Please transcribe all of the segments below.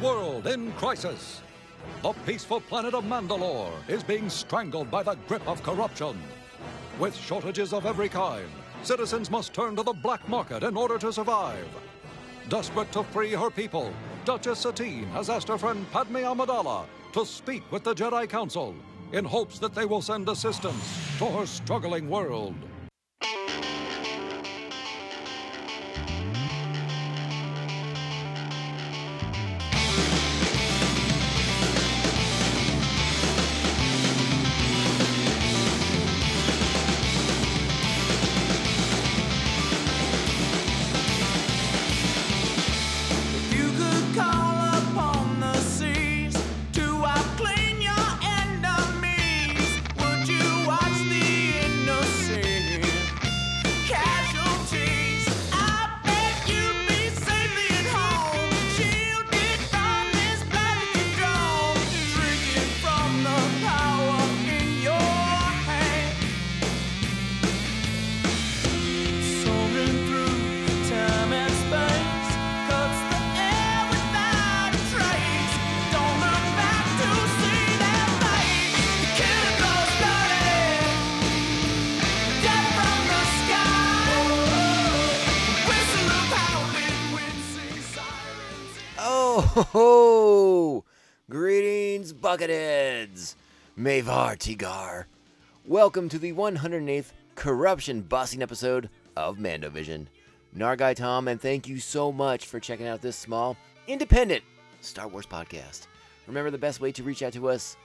World in crisis. The peaceful planet of Mandalore is being strangled by the grip of corruption. With shortages of every kind, citizens must turn to the black market in order to survive. Desperate to free her people, Duchess Satine has asked her friend Padme Amidala to speak with the Jedi Council in hopes that they will send assistance to her struggling world. Bucketheads. Mavar Tigar. Welcome to the 108th corruption bossing episode of Mandovision. Nargai Tom, and thank you so much for checking out this small, independent Star Wars podcast. Remember the best way to reach out to us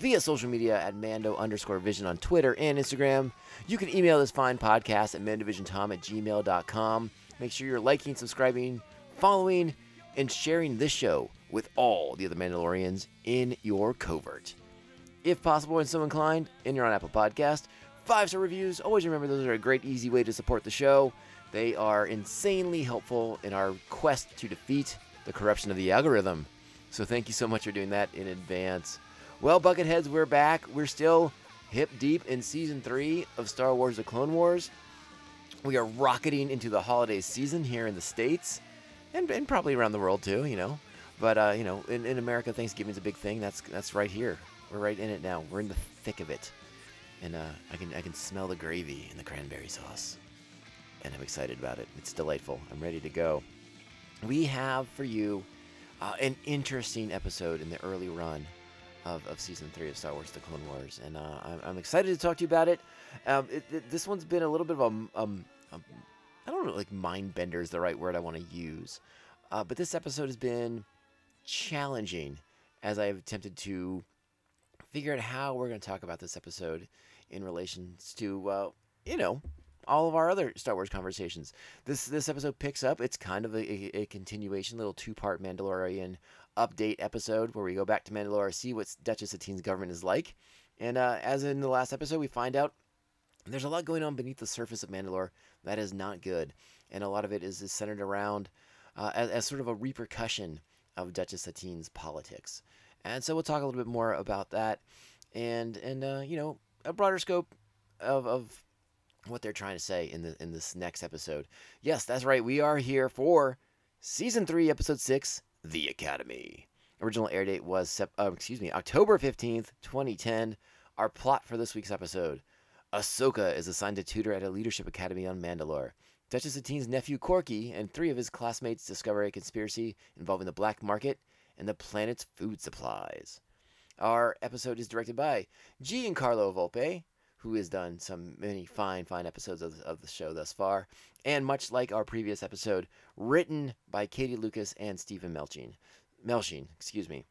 via social media at Mando underscore vision on Twitter and Instagram. You can email this fine podcast at mandovisiontom at gmail.com. Make sure you're liking, subscribing, following, and sharing this show with all the other Mandalorians in your covert. If possible and so inclined, and you're on Apple Podcast, five star reviews. Always remember those are a great, easy way to support the show. They are insanely helpful in our quest to defeat the corruption of the algorithm. So thank you so much for doing that in advance. Well, Bucketheads, we're back. We're still hip deep in season three of Star Wars: The Clone Wars. We are rocketing into the holiday season here in the states, and, and probably around the world too. You know, but uh, you know, in, in America, Thanksgiving's a big thing. That's that's right here. We're right in it now. We're in the thick of it, and uh, I can I can smell the gravy and the cranberry sauce, and I'm excited about it. It's delightful. I'm ready to go. We have for you uh, an interesting episode in the early run of, of season three of Star Wars: The Clone Wars, and uh, I'm, I'm excited to talk to you about it. Um, it, it- This one's been a little bit of a, um, um, I don't know, like mind bender is the right word I want to use, uh, but this episode has been challenging as I've attempted to figure out how we're going to talk about this episode in relations to, uh, you know, all of our other Star Wars conversations. This this episode picks up. It's kind of a, a, a continuation, little two part Mandalorian update episode where we go back to Mandalore, see what Duchess Satine's government is like, and uh, as in the last episode, we find out there's a lot going on beneath the surface of Mandalore that is not good, and a lot of it is, is centered around uh, as, as sort of a repercussion of Duchess Satine's politics. And so we'll talk a little bit more about that, and and uh, you know a broader scope of, of what they're trying to say in the in this next episode. Yes, that's right. We are here for season three, episode six, The Academy. Original air date was sep- uh, excuse me October fifteenth, twenty ten. Our plot for this week's episode: Ahsoka is assigned to tutor at a leadership academy on Mandalore. Duchess Satine's nephew Corky and three of his classmates discover a conspiracy involving the black market and the planet's food supplies. Our episode is directed by Giancarlo Volpe, who has done some many fine, fine episodes of, of the show thus far, and much like our previous episode, written by Katie Lucas and Steven Melching. Melching, excuse me.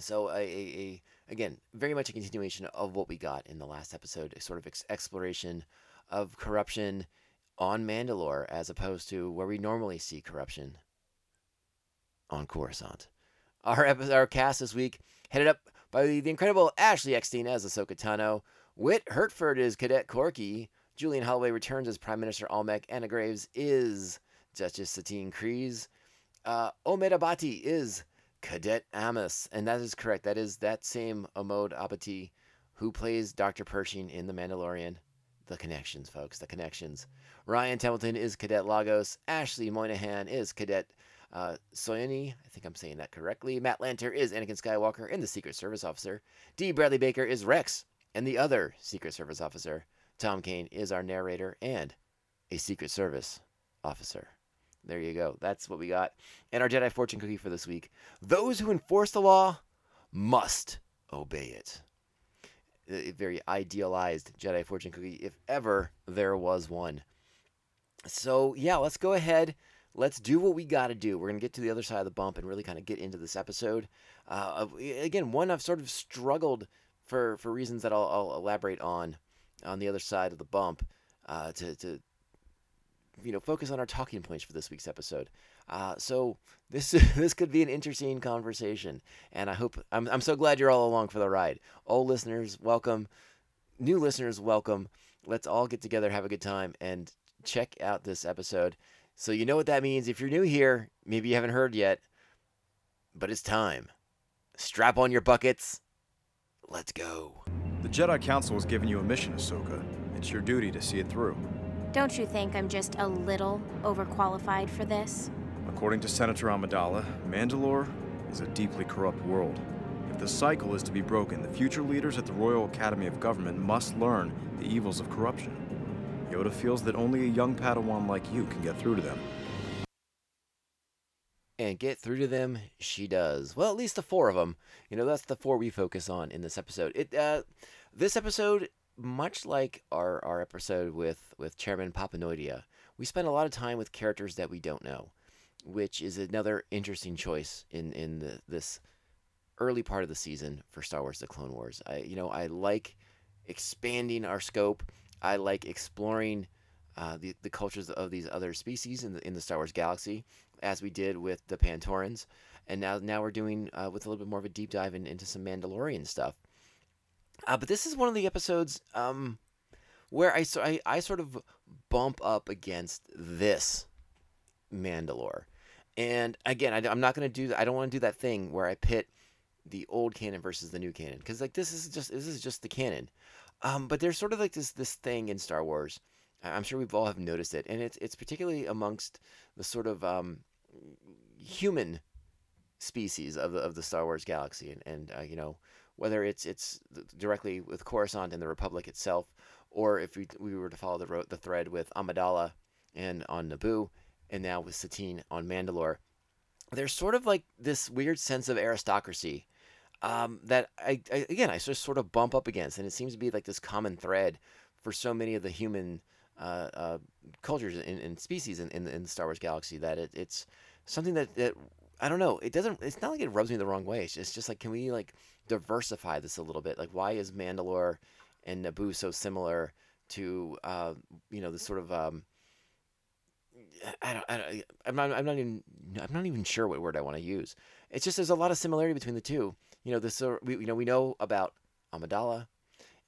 So a, a, a again, very much a continuation of what we got in the last episode, a sort of ex- exploration of corruption on Mandalore as opposed to where we normally see corruption on Coruscant. Our epi- our cast this week headed up by the, incredible Ashley Eckstein as Ahsoka Tano, Whit Hertford is Cadet Corky, Julian Holloway returns as Prime Minister Almec, Anna Graves is Duchess Satine Kryze, uh, Omid Abtahi is Cadet Amos, and that is correct. That is that same Omid Abtahi who plays Dr. Pershing in The Mandalorian. The connections, folks, the connections. Ryan Templeton is Cadet Lagos. Ashley Moynihan is Cadet Uh, I think I'm saying that correctly. Matt Lanter is Anakin Skywalker and the Secret Service officer. D. Bradley Baker is Rex and the other Secret Service officer. Tom Kane is our narrator and a Secret Service officer. There you go. That's what we got. And our Jedi fortune cookie for this week. Those who enforce the law must obey it. A very idealized Jedi fortune cookie, if ever there was one. So, yeah, let's go ahead. Let's do what we got to do. We're going to get to the other side of the bump and really kind of get into this episode. Uh, again, one I've sort of struggled for, for reasons that I'll, I'll elaborate on on the other side of the bump uh, to, to you know focus on our talking points for this week's episode. Uh, so this this could be an interesting conversation, and I hope I'm I'm so glad you're all along for the ride. Old listeners, welcome. New listeners, welcome. Let's all get together, have a good time, and check out this episode. So you know what that means. If you're new here, maybe you haven't heard yet, but it's time. Strap on your buckets. Let's go. The Jedi Council has given you a mission, Ahsoka. It's your duty to see it through. Don't you think I'm just a little overqualified for this? According to Senator Amidala, Mandalore is a deeply corrupt world. If the cycle is to be broken, the future leaders at the Royal Academy of Government must learn the evils of corruption. Yoda feels that only a young Padawan like you can get through to them. and get through to them she does well at least the four of them you know that's the four we focus on in this episode it uh this episode much like our our episode with with chairman papanoida we spend a lot of time with characters that we don't know which is another interesting choice in in the, this early part of the season for star wars the clone wars. I you know i like expanding our scope. I like exploring uh, the, the cultures of these other species in the, in the Star Wars galaxy, as we did with the Pantorans, and now now we're doing uh, with a little bit more of a deep dive in, into some Mandalorian stuff. Uh, but this is one of the episodes um, where I, so I I sort of bump up against this Mandalore, and again I, am not going to do I don't want to do that thing where I pit the old canon versus the new canon because like this is just this is just the canon. Um, but there's sort of like this this thing in Star Wars I'm sure we've all have noticed it, and it's it's particularly amongst the sort of um, human species of the of the Star Wars galaxy, and and uh, you know whether it's it's directly with Coruscant and the Republic itself, or if we we were to follow the the thread with Amidala and on Naboo, and now with Satine on Mandalore, there's sort of like this weird sense of aristocracy um, that I, I again I just sort of bump up against, and it seems to be like this common thread for so many of the human uh, uh, cultures and, and species in, in, in the Star Wars galaxy that it, it's something that, that I don't know. It doesn't. It's not like it rubs me the wrong way. It's just, it's just like can we like diversify this a little bit? Like why is Mandalore and Naboo so similar to uh, you know the sort of um, I don't, I don't, I'm not, I'm not even, I'm not even sure what word I want to use. It's just there's a lot of similarity between the two. You know, this, we, you know, we know about Amidala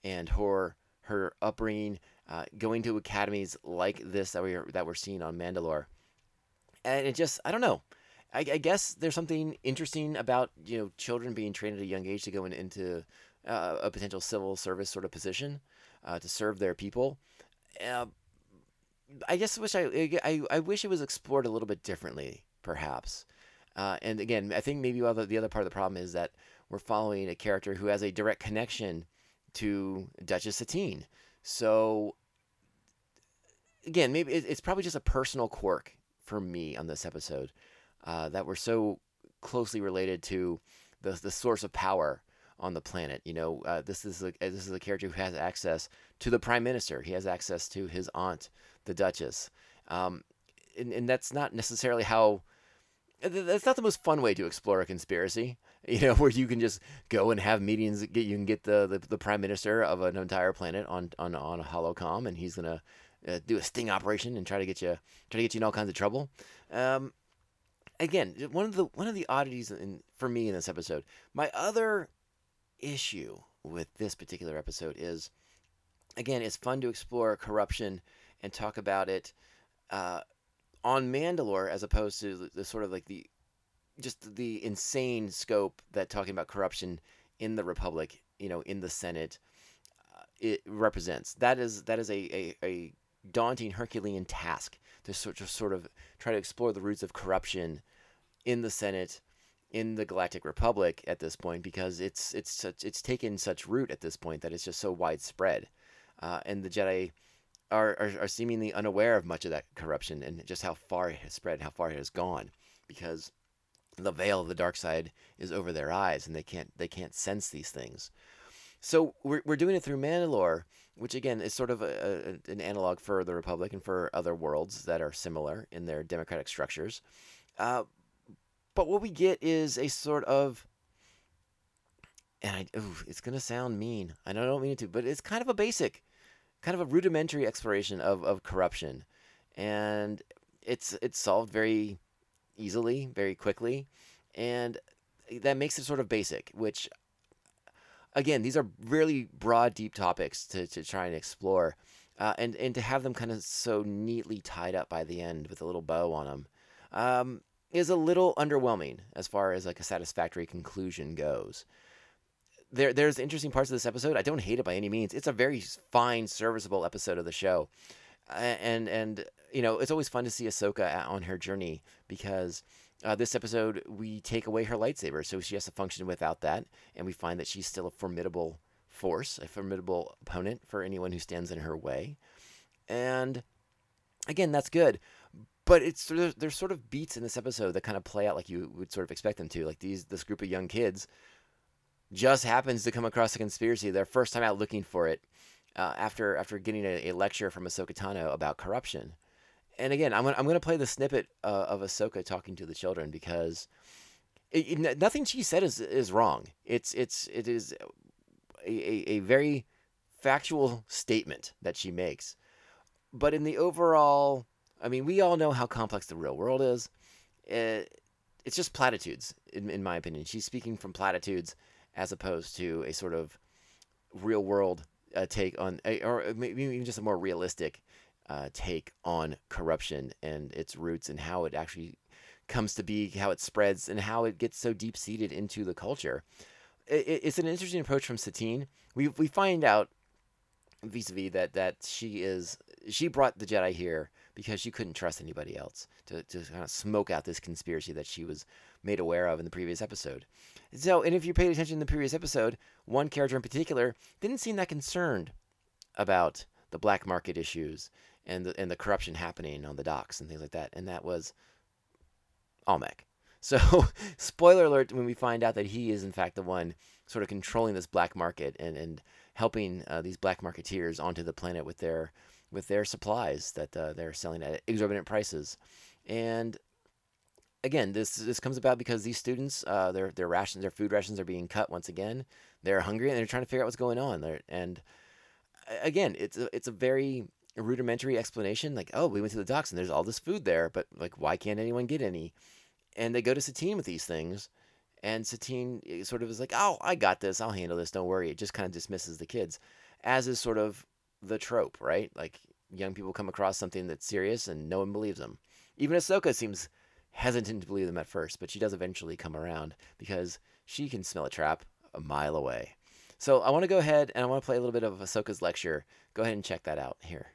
and her, her upbringing, uh, going to academies like this that we're that we're seeing on Mandalore, and it just, I don't know. I, I guess there's something interesting about you know children being trained at a young age to go in, into uh, a potential civil service sort of position uh, to serve their people. Uh, I just wish I, I I wish it was explored a little bit differently, perhaps. Uh, and again, I think maybe the other part of the problem is that we're following a character who has a direct connection to Duchess Satine. So again, maybe it, it's probably just a personal quirk for me on this episode uh, that we're so closely related to the the source of power on the planet. You know, uh, this is a this is a character who has access to the prime minister. He has access to his aunt, the Duchess, um, and, and that's not necessarily how. That's not the most fun way to explore a conspiracy, you know, where you can just go and have meetings. Get you can get the, the, the prime minister of an entire planet on on on a holocom, and he's gonna uh, do a sting operation and try to get you try to get you in all kinds of trouble. Um, again, one of the one of the oddities in, for me in this episode. My other issue with this particular episode is, again, it's fun to explore corruption and talk about it uh, on Mandalore as opposed to the, the sort of like the just the insane scope that talking about corruption in the Republic, you know, in the Senate, uh, it represents. That is that is a, a, a daunting Herculean task to sort of sort of try to explore the roots of corruption in the Senate, in the Galactic Republic at this point because it's it's such, it's taken such root at this point that it's just so widespread, uh, and the Jedi are, are are seemingly unaware of much of that corruption and just how far it has spread, how far it has gone, because the veil of the dark side is over their eyes and they can't they can't sense these things. So we're, we're doing it through Mandalore, which again is sort of a, a, an analog for the Republic and for other worlds that are similar in their democratic structures. Uh, but what we get is a sort of, and I, ooh, it's gonna sound mean. I don't, I don't mean it to, but it's kind of a basic, kind of a rudimentary exploration of, of corruption, and it's it's solved very easily, very quickly, and that makes it sort of basic, which again, these are really broad, deep topics to, to try and explore. Uh, and, and to have them kind of so neatly tied up by the end with a little bow on them um, is a little underwhelming as far as like a satisfactory conclusion goes. There, there's interesting parts of this episode. I don't hate it by any means. It's a very fine, serviceable episode of the show, and and you know it's always fun to see Ahsoka on her journey because uh, this episode we take away her lightsaber, so she has to function without that, and we find that she's still a formidable force, a formidable opponent for anyone who stands in her way, and again, that's good. But it's there's, there's sort of beats in this episode that kind of play out like you would sort of expect them to. Like these this group of young kids just happens to come across a conspiracy their first time out looking for it uh, after after getting a, a lecture from Ahsoka Tano about corruption. And again, I'm gonna, I'm to play the snippet uh, of Ahsoka talking to the children because it, it- nothing she said is is wrong. It's it's it is a, a, a very factual statement that she makes. But in the overall, I mean, we all know how complex the real world is. Uh, it's just platitudes, in, in my opinion. She's speaking from platitudes as opposed to a sort of real world uh, take on, or maybe even just a more realistic uh, take on corruption and its roots and how it actually comes to be, how it spreads, and how it gets so deep seated into the culture. It- it's an interesting approach from Satine. We we find out vis-a-vis that that she is she brought the Jedi here because she couldn't trust anybody else to, to kind of smoke out this conspiracy that she was made aware of in the previous episode. So, and if you paid attention in the previous episode, one character in particular didn't seem that concerned about the black market issues and the, and the corruption happening on the docks and things like that, and that was Almec. So, spoiler alert when we find out that he is in fact the one sort of controlling this black market and, and helping uh, these black marketeers onto the planet with their with their supplies that uh, they're selling at exorbitant prices. And again, this this comes about because these students, uh, their their rations, their food rations are being cut once again. They're hungry and they're trying to figure out what's going on. They're, and again, it's a, it's a very rudimentary explanation. Like, oh, we went to the docks and there's all this food there, but like, why can't anyone get any? And they go to Satine with these things, and Satine eh, sort of is like, oh, I got this. I'll handle this. Don't worry. It just kind of dismisses the kids, as is sort of the trope, right? Like young people come across something that's serious and no one believes them. Even Ahsoka seems hesitant to believe them at first, but she does eventually come around because she can smell a trap a mile away. So I want to go ahead and I want to play a little bit of Ahsoka's lecture. Go ahead and check that out here.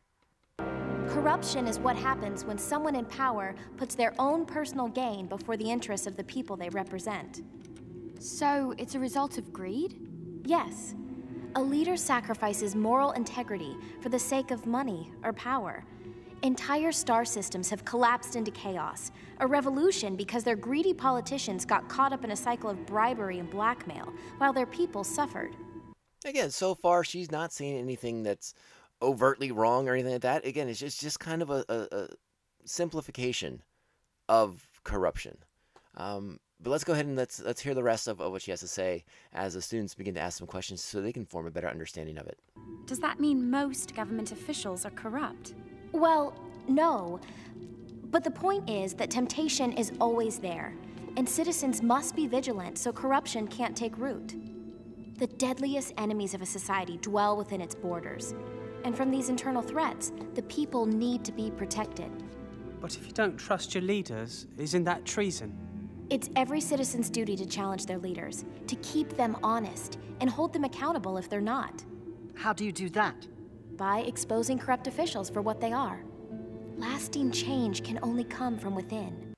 Corruption is what happens when someone in power puts their own personal gain before the interests of the people they represent. So it's a result of greed? Yes, a leader sacrifices moral integrity for the sake of money or power. Entire star systems have collapsed into chaos, a revolution because their greedy politicians got caught up in a cycle of bribery and blackmail, while their people suffered. Again, so far she's not seeing anything that's overtly wrong or anything like that. Again, it's just, just kind of a, a, a simplification of corruption. Um, but let's go ahead and let's let's hear the rest of, of what she has to say as the students begin to ask some questions so they can form a better understanding of it. Does that mean most government officials are corrupt? Well, no. But the point is that temptation is always there, and citizens must be vigilant so corruption can't take root. The deadliest enemies of a society dwell within its borders, and from these internal threats, the people need to be protected. But if you don't trust your leaders, isn't that treason? It's every citizen's duty to challenge their leaders, to keep them honest, and hold them accountable if they're not, How do you do that? By exposing corrupt officials for what they are. Lasting change can only come from within.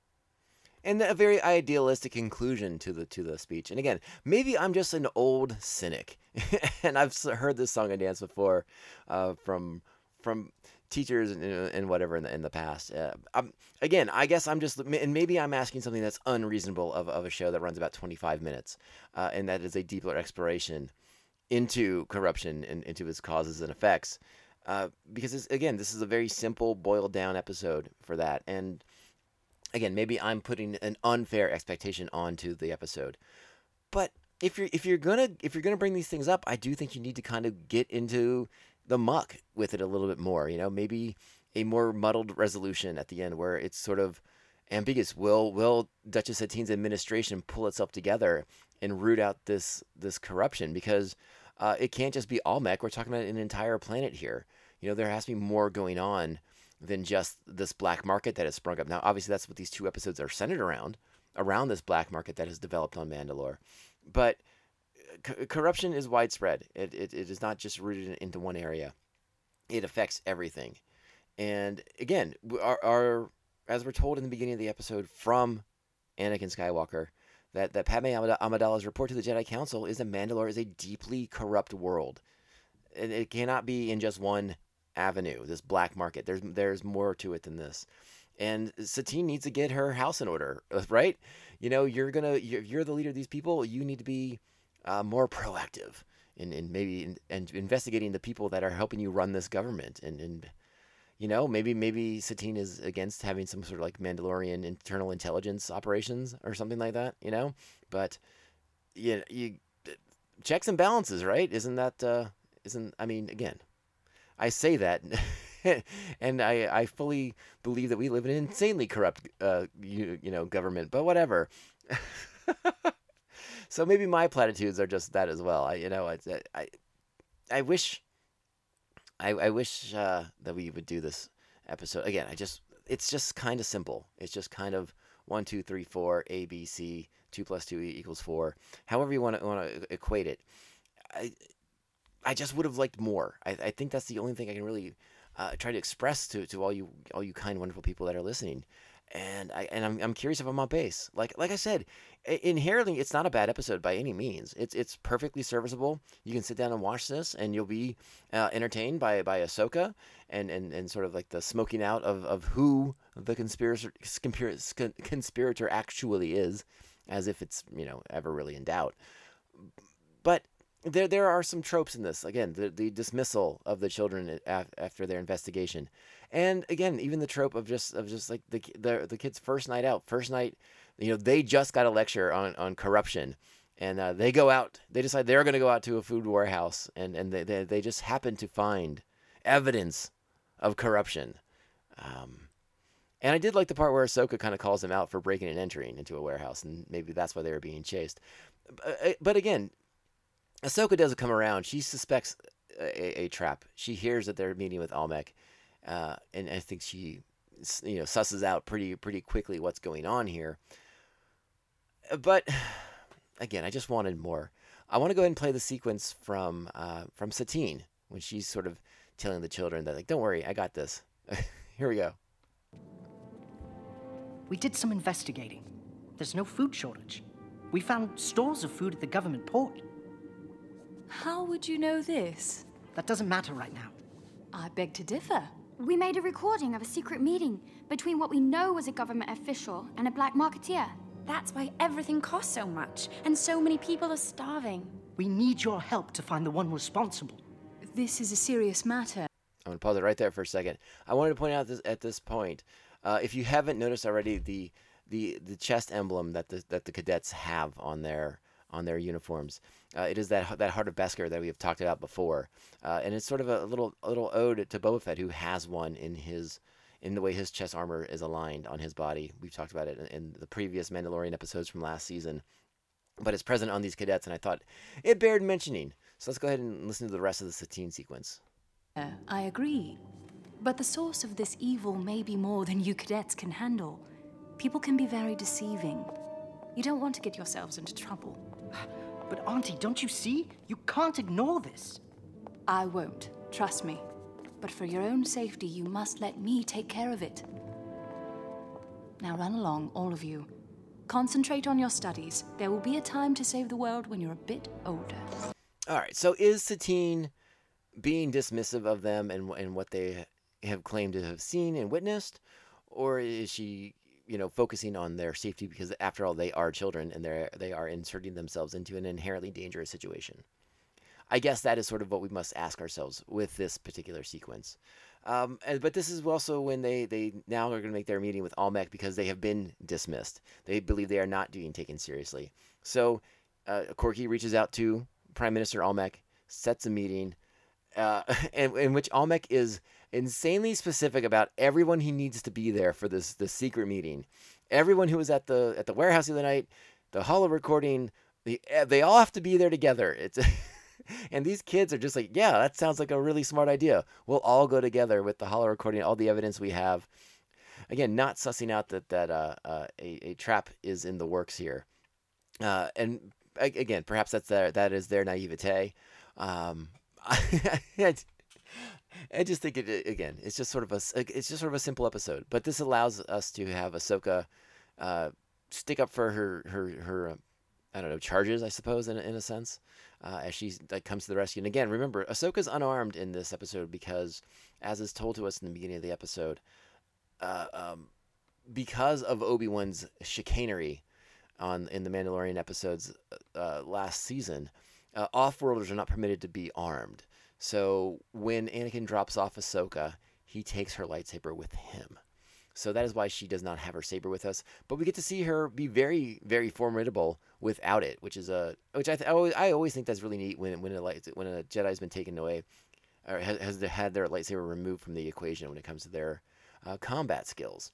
and a very idealistic conclusion to the to the speech. And again, maybe I'm just an old cynic, and I've heard this song and dance before uh, from from teachers and, and whatever in the in the past. Uh, again, I guess I'm just and maybe I'm asking something that's unreasonable of, of a show that runs about 25 minutes, uh, and that is a deeper exploration into corruption and into its causes and effects. Uh, because it's, again, this is a very simple, boiled down episode for that, and again, maybe I'm putting an unfair expectation onto the episode. But if you're if you're gonna if you're gonna bring these things up, I do think you need to kind of get into the muck with it a little bit more. You know, maybe a more muddled resolution at the end where it's sort of ambiguous. Will will Duchess Satine's administration pull itself together and root out this this corruption? Because uh, it can't just be Almec. We're talking about an entire planet here. You know, there has to be more going on than just this black market that has sprung up. Now, obviously, that's what these two episodes are centered around, around this black market that has developed on Mandalore. But uh, c- corruption is widespread. It, it, it is not just rooted in, into one area. It affects everything. And again, our, our as we're told in the beginning of the episode from Anakin Skywalker, that, that Padme Amid- Amidala's report to the Jedi Council is that Mandalore is a deeply corrupt world. And it cannot be in just one avenue, this black market. There's there's more to it than this. And Satine needs to get her house in order, right? You know, you're gonna you're, you're the leader of these people. You need to be uh, more proactive in, in maybe in, and investigating the people that are helping you run this government. And, and you know, maybe maybe Satine is against having some sort of like Mandalorian internal intelligence operations or something like that. You know, but you you checks and balances, right? Isn't that uh, isn't I mean again, I say that, and I, I fully believe that we live in an insanely corrupt, uh, you, you know, government. But whatever. so maybe my platitudes are just that as well. I, you know, I, I, I wish, I, I wish uh, that we would do this episode again. I just, it's just kind of simple. It's just kind of one, two, three, four, A, B, C, two plus two equals four. However you want to want to equate it. I, I just would have liked more. I, I think that's the only thing I can really uh, try to express to, to all you all you kind wonderful people that are listening. And I and I'm, I'm curious if I'm on base. Like like I said, inherently it's not a bad episode by any means. It's it's perfectly serviceable. You can sit down and watch this, and you'll be uh, entertained by by Ahsoka and, and, and sort of like the smoking out of, of who the conspirator conspirator actually is, as if it's you know ever really in doubt. But there there are some tropes in this. Again, the, the dismissal of the children after their investigation, and again, even the trope of just of just like the the the kids' first night out, first night, you know, they just got a lecture on on corruption. And uh, they go out. They decide they're going to go out to a food warehouse, and, and they, they, they just happen to find evidence of corruption. Um, and I did like the part where Ahsoka kind of calls them out for breaking and entering into a warehouse, and maybe that's why they were being chased. But, but again, Ahsoka doesn't come around. She suspects a, a trap. She hears that they're meeting with Almec, uh, and I think she, you know, susses out pretty pretty quickly what's going on here. But again, I just wanted more. I want to go ahead and play the sequence from uh, from Satine when she's sort of telling the children that like, "Don't worry, I got this." here we go. We did some investigating. There's no food shortage. We found stores of food at the government port. How would you know this? That doesn't matter right now. I beg to differ. We made a recording of a secret meeting between what we know was a government official and a black marketeer. That's why everything costs so much, and so many people are starving. We need your help to find the one responsible. This is a serious matter. I'm gonna pause it right there for a second. I wanted to point out this at this point, uh, if you haven't noticed already, the the the chest emblem that the that the cadets have on their on their uniforms. Uh, it is that that heart of Beskar that we have talked about before, uh, and it's sort of a little a little ode to Boba Fett, who has one in his in the way his chest armor is aligned on his body. We've talked about it in, in the previous Mandalorian episodes from last season, but it's present on these cadets, and I thought it bared mentioning. So let's go ahead and listen to the rest of the Satine sequence. Uh, I agree. But the source of this evil may be more than you cadets can handle. People can be very deceiving. You don't want to get yourselves into trouble. But, Auntie, don't you see? You can't ignore this. I won't, trust me. But for your own safety, you must let me take care of it. Now run along, all of you. Concentrate on your studies. There will be a time to save the world when you're a bit older. All right. So is Satine being dismissive of them and and what they have claimed to have seen and witnessed, or is she, you know, focusing on their safety because after all they are children and they they are inserting themselves into an inherently dangerous situation? I guess that is sort of what we must ask ourselves with this particular sequence. Um, and, but this is also when they, they now are going to make their meeting with Almec because they have been dismissed. They believe they are not being taken seriously. So uh, Corky reaches out to Prime Minister Almec, sets a meeting, uh, in, in which Almec is insanely specific about everyone he needs to be there for this this secret meeting. Everyone who was at the at the warehouse the other night, the holo recording, the, eh, they all have to be there together. It's and these kids are just like, yeah, that sounds like a really smart idea. We'll all go together with the holo recording, all the evidence we have. Again, not sussing out that that uh, uh, a, a trap is in the works here, uh, and again, perhaps that's their that is their naivete. Um, I, just think it again. It's just sort of a it's just sort of a simple episode, but this allows us to have Ahsoka uh, stick up for her her her uh, I don't know charges, I suppose, in a, in a sense, uh, as she like comes to the rescue. And again, remember, Ahsoka's unarmed in this episode because, as is told to us in the beginning of the episode, uh, um, because of Obi Wan's chicanery on in the Mandalorian episodes uh, last season, uh, off-worlders are not permitted to be armed. So when Anakin drops off Ahsoka, he takes her lightsaber with him. So that is why she does not have her saber with us. But we get to see her be very, very formidable without it, which is a which I th- I, always, I always think that's really neat when when a light, when a Jedi's been taken away or has, has had their lightsaber removed from the equation when it comes to their uh, combat skills.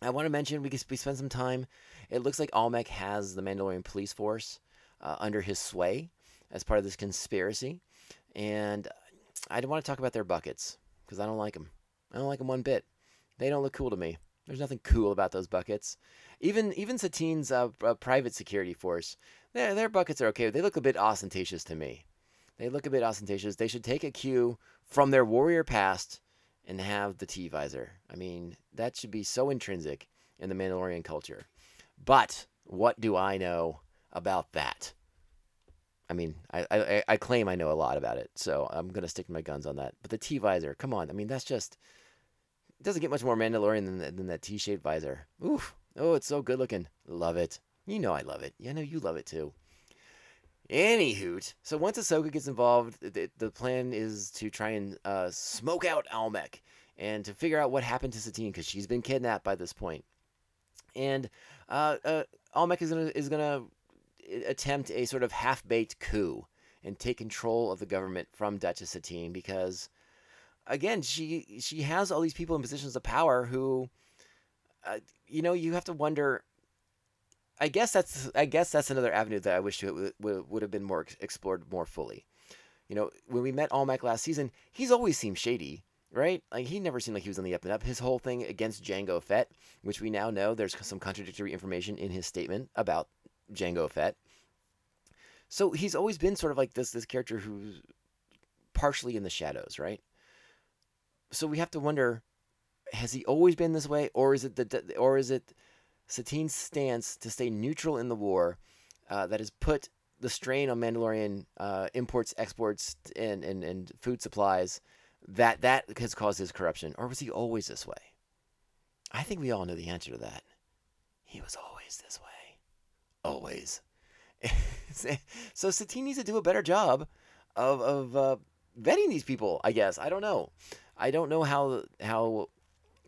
I want to mention we, we spend some time. It looks like Almec has the Mandalorian police force uh, under his sway as part of this conspiracy, and I don't want to talk about their buckets because I don't like them. I don't like them one bit. They don't look cool to me. There's nothing cool about those buckets. Even even Satine's uh, uh, private security force, their their buckets are okay. They look a bit ostentatious to me. They look a bit ostentatious. They should take a cue from their warrior past and have the T visor. I mean, that should be so intrinsic in the Mandalorian culture. But what do I know about that? I mean, I, I, I claim I know a lot about it, so I'm gonna stick to my guns on that. But the T visor, come on! I mean, that's just it doesn't get much more Mandalorian than, that- than that T-shaped visor. Oof! Oh, it's so good looking. Love it. You know I love it. Yeah, I know you love it too. Any hoot. So once Ahsoka gets involved, the, the plan is to try and uh, smoke out Almec and to figure out what happened to Satine because she's been kidnapped by this point. And uh, uh, Almec is gonna is gonna attempt a sort of half-baked coup and take control of the government from Duchess Satine because again she she has all these people in positions of power who uh, you know you have to wonder I guess that's I guess that's another avenue that I wish would, would, would have been more explored more fully. You know, when we met Almec last season, he's always seemed shady, right? Like he never seemed like he was on the up and up. His whole thing against Jango Fett, which we now know there's some contradictory information in his statement about Jango Fett. So he's always been sort of like this this character who's partially in the shadows, right? So we have to wonder: has he always been this way, or is it the or is it Satine's stance to stay neutral in the war uh, that has put the strain on Mandalorian uh, imports, exports, and, and and food supplies that that has caused his corruption, or was he always this way? I think we all know the answer to that. He was always this way, always. so Satine needs to do a better job of of uh, vetting these people. I guess I don't know. I don't know how how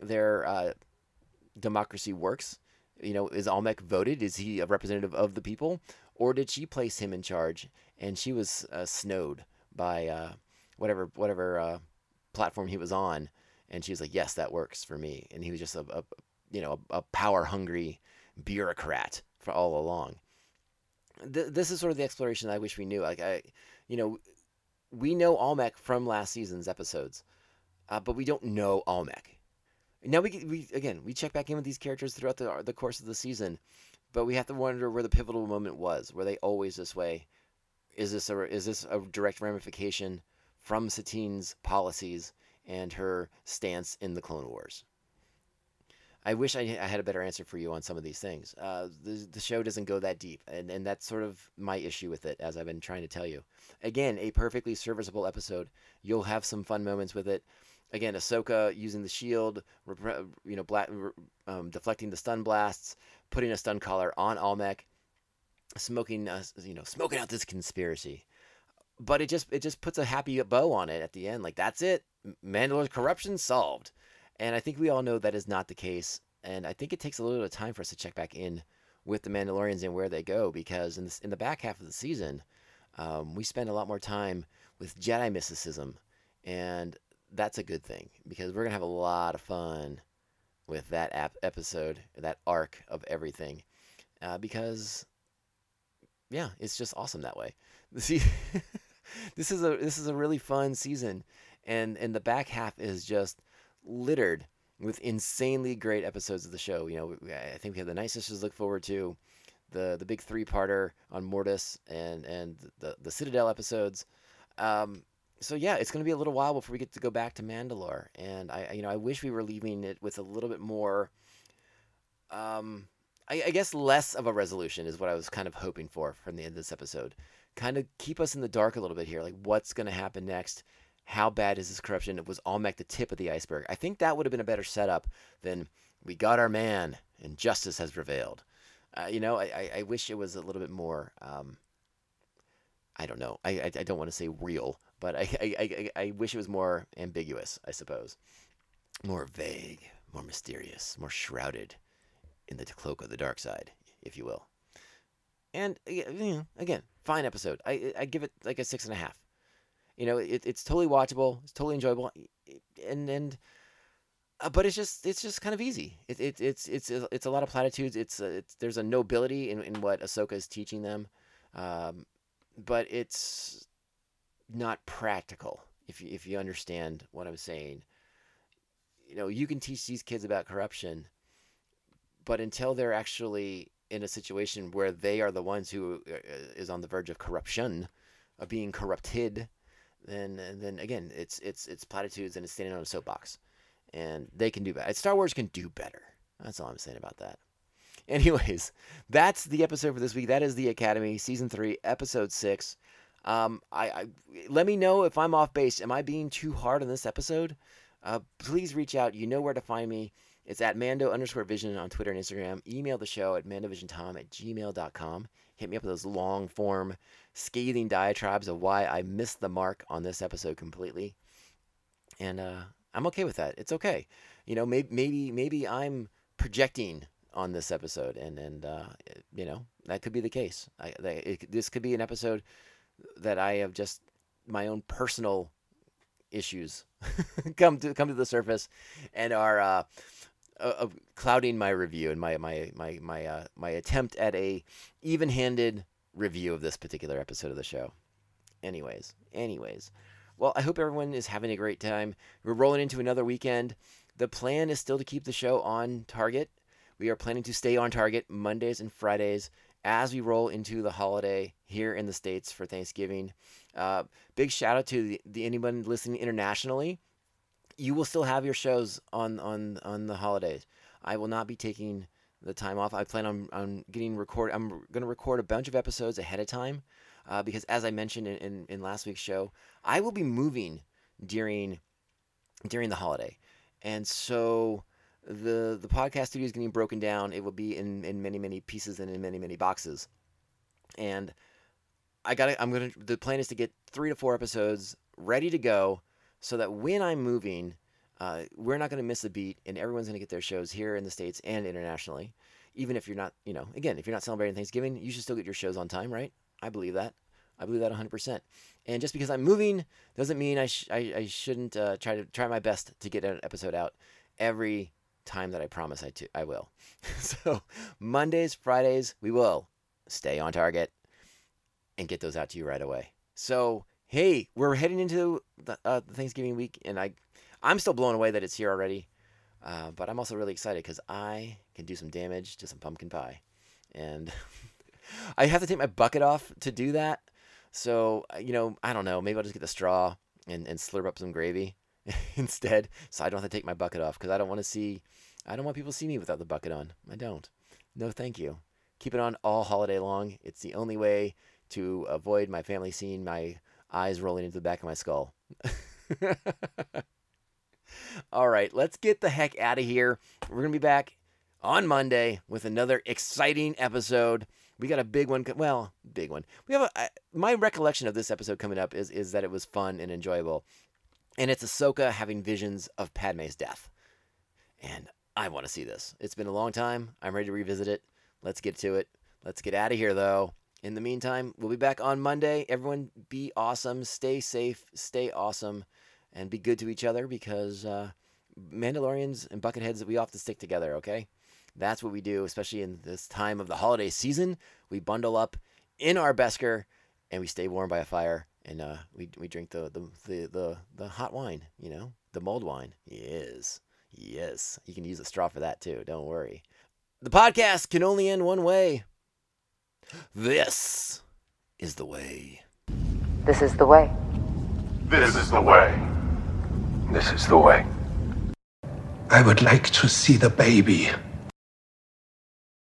their uh, democracy works. You know, is Almec voted? Is he a representative of the people, or did she place him in charge and she was uh, snowed by uh, whatever whatever uh, platform he was on, and she was like, "Yes, that works for me," and he was just a, a you know a, a power hungry bureaucrat all along. Th- this is sort of the exploration I wish we knew. Like I, you know, we know Almec from last season's episodes, uh, but we don't know Almec. Now we we again we check back in with these characters throughout the the course of the season, but we have to wonder where the pivotal moment was. Were they always this way? Is this a is this a direct ramification from Satine's policies and her stance in the Clone Wars? I wish I, I had a better answer for you on some of these things. Uh, the, the show doesn't go that deep, and, and that's sort of my issue with it, as I've been trying to tell you. Again, a perfectly serviceable episode. You'll have some fun moments with it. Again, Ahsoka using the shield, you know, um, deflecting the stun blasts, putting a stun collar on Almec, smoking, uh, you know, smoking out this conspiracy. But it just it just puts a happy bow on it at the end. Like that's it. Mandalorian's corruption solved. And I think we all know that is not the case. And I think it takes a little bit of time for us to check back in with the Mandalorians and where they go because in, this, in the back half of the season, um, we spend a lot more time with Jedi mysticism. And that's a good thing because we're going to have a lot of fun with that ap- episode, that arc of everything. Uh, because, yeah, it's just awesome that way. See, this is a this is a really fun season, and and the back half is just littered with insanely great episodes of the show. You know, I think we have the Night Sisters to look forward to, the the big three parter on Mortis and and the the Citadel episodes. Um, so yeah, it's going to be a little while before we get to go back to Mandalore, and I you know I wish we were leaving it with a little bit more. Um, I guess less of a resolution is what I was kind of hoping for from the end of this episode. Kind of keep us in the dark a little bit here, like what's going to happen next how bad is this corruption? It was Almec the tip of the iceberg. I think that would have been a better setup than we got our man and justice has prevailed. Uh, you know, I, I, wish it was a little bit more. Um, I don't know. I, I, I don't want to say real, but I, I, I, I wish it was more ambiguous. I suppose, more vague, more mysterious, more shrouded in the cloak of the dark side, if you will. And you know, again, fine episode. I I give it like a six and a half. You know, it, it's totally watchable. It's totally enjoyable, and and uh, but it's just it's just kind of easy. It, it it's it's it's a lot of platitudes. It's, it's there's a nobility in, in what Ahsoka is teaching them, um, but it's not practical. If you, if you understand what I'm saying, you know you can teach these kids about corruption, but until they're actually in a situation where they are the ones who uh, on the verge of corruption, of being corrupted, then then again, it's it's it's platitudes and it's standing on a soapbox, and they can do better. Star Wars can do better. That's all I'm saying about that. Anyways, that's the episode for this week. That is the Academy season three, episode six. Um, I, I let me know if I'm off base. Am I being too hard on this episode? Uh, please reach out. You know where to find me. It's at Mando underscore vision on Twitter and Instagram. Email the show at mandovisiontom at gmail.com. Hit me up with those long form, scathing diatribes of why I missed the mark on this episode completely. And uh, I'm okay with that. It's okay. You know, maybe maybe maybe I'm projecting on this episode, and and uh, you know that could be the case. I, it, this could be an episode that I have just my own personal issues come to come to the surface, and are uh, uh, clouding my review and my my my my uh, my attempt at a even-handed review of this particular episode of the show. Anyways, anyways. Well, I hope everyone is having a great time. We're rolling into another weekend. The plan is still to keep the show on target. We are planning to stay on target Mondays and Fridays as we roll into the holiday here in the States for Thanksgiving. Uh, big shout out to the, the anyone listening internationally you will still have your shows on on on the holidays. I will not be taking the time off. I plan on on getting record. I'm going to record a bunch of episodes ahead of time uh, because, as I mentioned in, in, in last week's show, I will be moving during during the holiday, and so the the podcast studio is getting broken down. It will be in in many many pieces and in many many boxes, and I got to I'm gonna. The plan is to get three to four episodes ready to go so that when I'm moving, uh, we're not going to miss a beat, and everyone's going to get their shows here in the states and internationally. Even if you're not, you know, again, if you're not celebrating Thanksgiving, you should still get your shows on time, right? I believe that. I believe that 100%. And just because I'm moving doesn't mean I, sh- I, I, shouldn't uh, try to try my best to get an episode out every time that I promise I, to, I will. so Mondays, Fridays, we will stay on target and get those out to you right away. So hey, we're heading into the, uh, Thanksgiving week, and I, I'm still blown away that it's here already. Uh, but I'm also really excited because I can do some damage to some pumpkin pie, and I have to take my bucket off to do that. So uh, you know, I don't know. Maybe I'll just get the straw and, and slurp up some gravy instead, so I don't have to take my bucket off because I don't want to see I don't want people to see me without the bucket on. I don't. No, thank you. Keep it on all holiday long. It's the only way to avoid my family seeing my eyes rolling into the back of my skull. all right, let's get the heck out of here. We're going to be back on Monday with another exciting episode. We got a big one. Well, big one. We have a. My recollection of this episode coming up is is that it was fun and enjoyable, and it's Ahsoka having visions of Padme's death, and I want to see this. It's been a long time. I'm ready to revisit it. Let's get to it. Let's get out of here though. In the meantime, we'll be back on Monday. Everyone, be awesome. Stay safe. Stay awesome, and be good to each other because uh, Mandalorians and Bucketheads, we all have to stick together. Okay. That's what we do, especially in this time of the holiday season. We bundle up in our Beskar and we stay warm by a fire and uh, we, we drink the, the, the, the, the hot wine, you know, the mulled wine. Yes. Yes. You can use a straw for that too. Don't worry. The podcast can only end one way. This is the way. This is the way. This is the way. This is the way. I would like to see the baby.